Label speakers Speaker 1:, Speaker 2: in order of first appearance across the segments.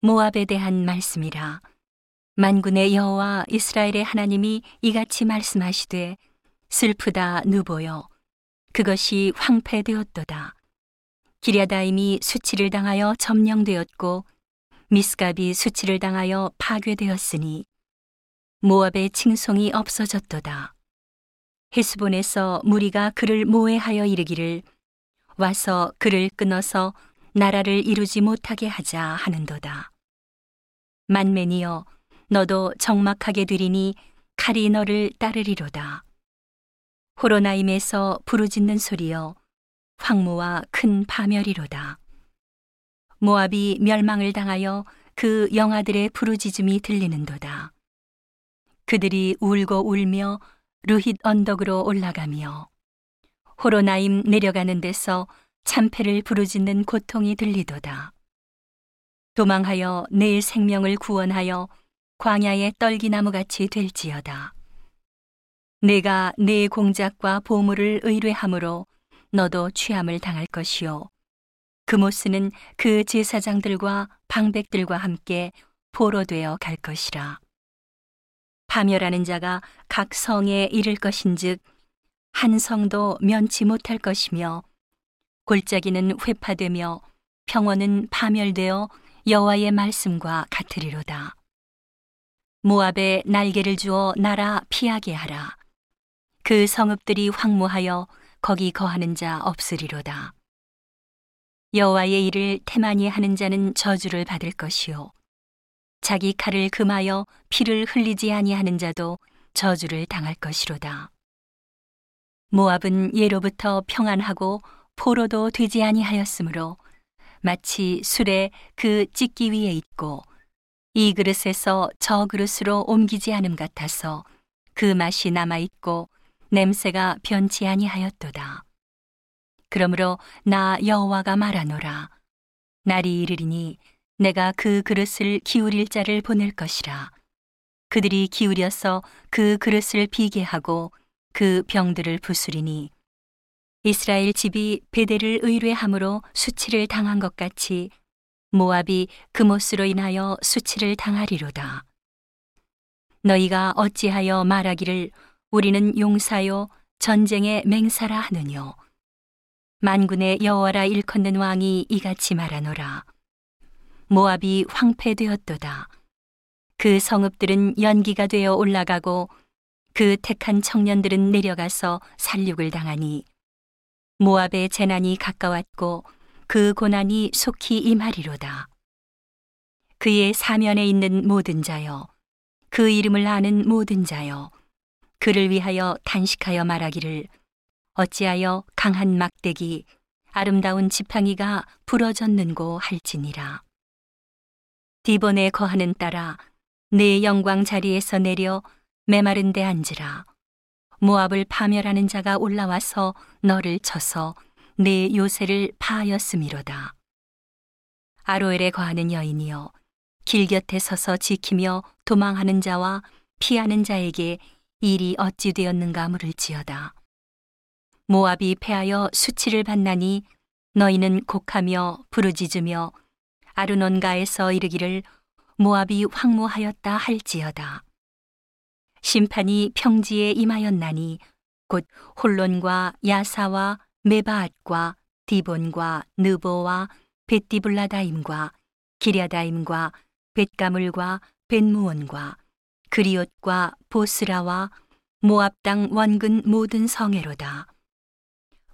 Speaker 1: 모압에 대한 말씀이라. 만군의 여호와 이스라엘의 하나님이 이같이 말씀하시되 슬프다 누보여. 그것이 황폐되었도다. 기랴다임이 수치를 당하여 점령되었고 미스갑이 수치를 당하여 파괴되었으니 모압의 칭송이 없어졌도다. 헤스본에서 무리가 그를 모해하여 이르기를 와서 그를 끊어서 나라를 이루지 못하게 하자 하는도다. 만맨이여 너도 적막하게 되리니 칼이 너를 따르리로다. 호로나임에서 부르짖는 소리여 황무와 큰 파멸이로다. 모압이 멸망을 당하여 그 영아들의 부르짖음이 들리는도다. 그들이 울고 울며 루힛 언덕으로 올라가며 호로나임 내려가는 데서 참패를 부르짖는 고통이 들리도다. 도망하여 내 생명을 구원하여 광야의 떨기나무 같이 될지어다. 내가 내 공작과 보물을 의뢰함으로 너도 취함을 당할 것이요. 그모스는 그 제사장들과 방백들과 함께 포로되어 갈 것이라. 파멸하는 자가 각 성에 이를 것인즉 한 성도 면치 못할 것이며 골짜기는 회파되며 평원은 파멸되어 여호와의 말씀과 같으리로다. 모압에 날개를 주어 날아 피하게 하라. 그 성읍들이 황무하여 거기 거하는 자 없으리로다. 여호와의 일을 태만히 하는 자는 저주를 받을 것이요 자기 칼을 금하여 피를 흘리지 아니하는 자도 저주를 당할 것이로다. 모압은 예로부터 평안하고 포로도 되지 아니하였으므로 마치 술에 그 찢기 위에 있고 이 그릇에서 저 그릇으로 옮기지 않음 같아서 그 맛이 남아 있고 냄새가 변치 아니하였도다. 그러므로 나 여호와가 말하노라 날이 이르리니 내가 그 그릇을 기울일 자를 보낼 것이라 그들이 기울여서 그 그릇을 비게 하고 그 병들을 부수리니 이스라엘 집이 베델을 의뢰함으로 수치를 당한 것 같이 모압이 그못으로 인하여 수치를 당하리로다. 너희가 어찌하여 말하기를 우리는 용사요 전쟁의 맹사라 하느뇨. 만군의 여호와라 일컫는 왕이 이같이 말하노라. 모압이 황폐되었도다. 그 성읍들은 연기가 되어 올라가고 그 택한 청년들은 내려가서 살육을 당하니 모압의 재난이 가까웠고 그 고난이 속히 임하리로다. 그의 사면에 있는 모든 자여, 그 이름을 아는 모든 자여, 그를 위하여 단식하여 말하기를 어찌하여 강한 막대기, 아름다운 지팡이가 부러졌는고 할지니라. 디본에 거하는 따라 내 영광 자리에서 내려 메마른 데 앉으라. 모압을 파멸하는 자가 올라와서 너를 쳐서 내 요새를 파하였음이로다. 아로엘에 거하는 여인이여 길 곁에 서서 지키며 도망하는 자와 피하는 자에게 일이 어찌 되었는가 물을지어다. 모압이 패하여 수치를 받나니 너희는 곡하며 부르짖으며 아르논가에서 이르기를 모압이 황무하였다 할지어다. 심판이 평지에 임하였나니 곧 홀론과 야사와 메바앗과 디본과 느보와 벳디블라다임과 기랴다임과 벳가물과 벳무원과 그리옷과 보스라와 모압 땅 원근 모든 성애로다.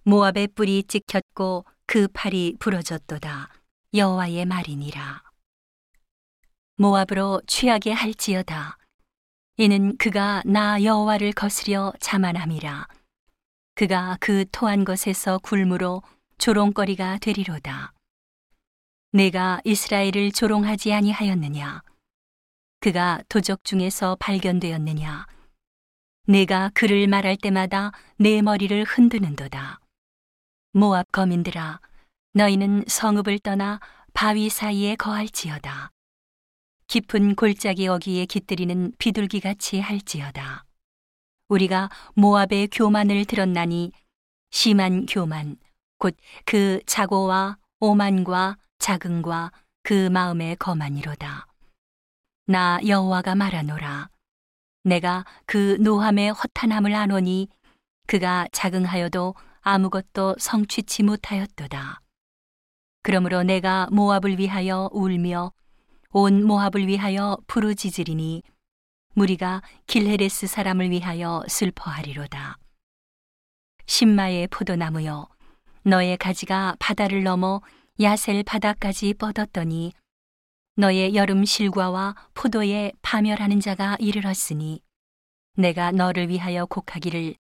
Speaker 1: 모압의 뿔이 찍혔고 그 팔이 부러졌도다. 여호와의 말이니라. 모압으로 취하게 할지어다. 이는 그가 나 여호와를 거스려 자만함이라. 그가 그 토한 것에서 굴무로 조롱거리가 되리로다. 내가 이스라엘을 조롱하지 아니하였느냐? 그가 도적 중에서 발견되었느냐? 내가 그를 말할 때마다 내 머리를 흔드는도다. 모압 거민들아, 너희는 성읍을 떠나 바위 사이에 거할지어다. 깊은 골짜기 어귀에 깃들이는 비둘기 같이 할지어다. 우리가 모압의 교만을 들었나니 심한 교만, 곧 그 자고와 오만과 자긍과 그 마음에 거하니로다. 나 여호와가 말하노라. 내가 그 노함의 허탄함을 아노니 그가 자긍하여도 아무것도 성취치 못하였도다. 그러므로 내가 모압을 위하여 울며 온 모압을 위하여 부르짖으리니 무리가 길헤레스 사람을 위하여 슬퍼하리로다. 신마의 포도나무여 너의 가지가 바다를 넘어 야셀 바다까지 뻗었더니 너의 여름 실과와 포도에 파멸하는 자가 이르렀으니 내가 너를 위하여 곡하기를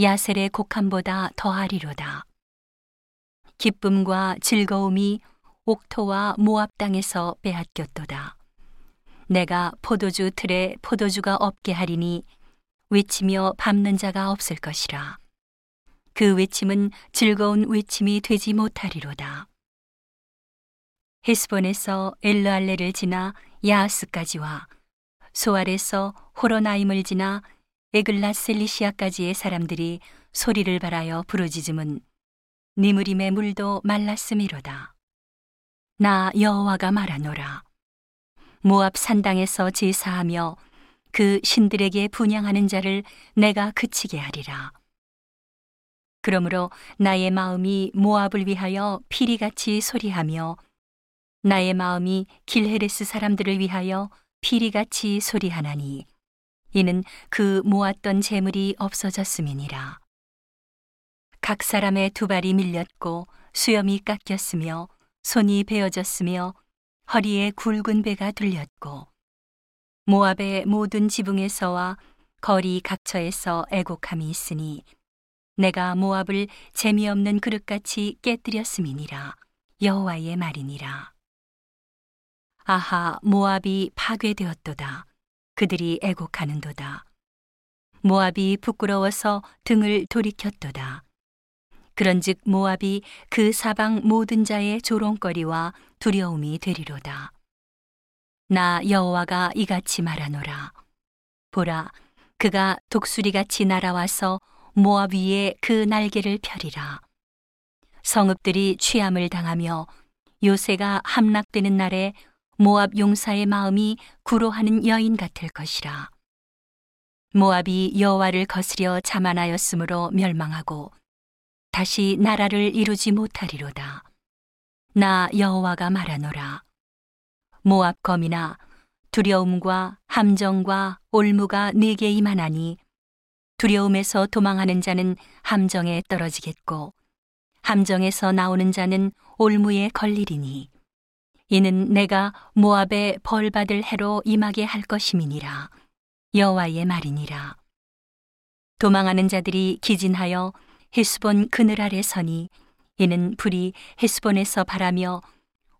Speaker 1: 야셀의 곡함보다 더하리로다. 기쁨과 즐거움이 옥토와 모압 땅에서 빼앗겼도다. 내가 포도주 틀에 포도주가 없게 하리니 외치며 밟는 자가 없을 것이라. 그 외침은 즐거운 외침이 되지 못하리로다. 헤스본에서 엘르알레를 지나 야하스까지와 소알에서 호로나임을 지나 에글라셀리시아까지의 사람들이 소리를 발하여 부르짖음은 니무림의 물도 말랐음이로다. 나 여호와가 말하노라. 모압 산당에서 제사하며 그 신들에게 분양하는 자를 내가 그치게 하리라. 그러므로 나의 마음이 모압을 위하여 피리같이 소리하며 나의 마음이 길헤레스 사람들을 위하여 피리같이 소리하나니 이는 그 모았던 재물이 없어졌음이니라. 각 사람의 두 발이 밀렸고 수염이 깎였으며 손이 베어졌으며 허리에 굵은 배가 들렸고 모압의 모든 지붕에서와 거리 각처에서 애곡함이 있으니 내가 모압을 재미없는 그릇같이 깨뜨렸음이니라 여호와의 말이니라. 아하 모압이 파괴되었도다. 그들이 애곡하는도다. 모압이 부끄러워서 등을 돌이켰도다. 그런즉 모압이 그 사방 모든 자의 조롱거리와 두려움이 되리로다. 나 여호와가 이같이 말하노라. 보라, 그가 독수리같이 날아와서 모압 위에 그 날개를 펴리라. 성읍들이 취함을 당하며 요새가 함락되는 날에 모압 용사의 마음이 구로하는 여인 같을 것이라. 모압이 여호와를 거스려 자만하였으므로 멸망하고 다시 나라를 이루지 못하리로다. 나 여호와가 말하노라. 모압 검이나 두려움과 함정과 올무가 내게 임하나니 두려움에서 도망하는 자는 함정에 떨어지겠고 함정에서 나오는 자는 올무에 걸리리니 이는 내가 모압에 벌 받을 해로 임하게 할 것임이니라 여호와의 말이니라 도망하는 자들이 기진하여 헤스본 그늘 아래 서니 이는 불이 헤스본에서 바라며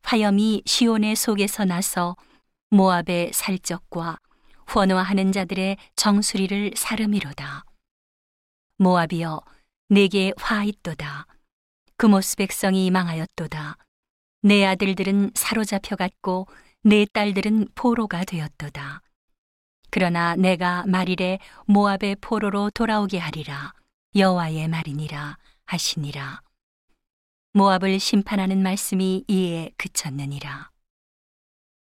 Speaker 1: 화염이 시온의 속에서 나서 모압의 살적과 환호하는 자들의 정수리를 사르미로다. 모압이여 내게 화 있도다. 그모스 백성이 망하였도다. 내 아들들은 사로잡혀 갔고 내 딸들은 포로가 되었도다. 그러나 내가 말일에 모압의 포로로 돌아오게 하리라 여호와의 말이니라 하시니라. 모압을 심판하는 말씀이 이에 그쳤느니라.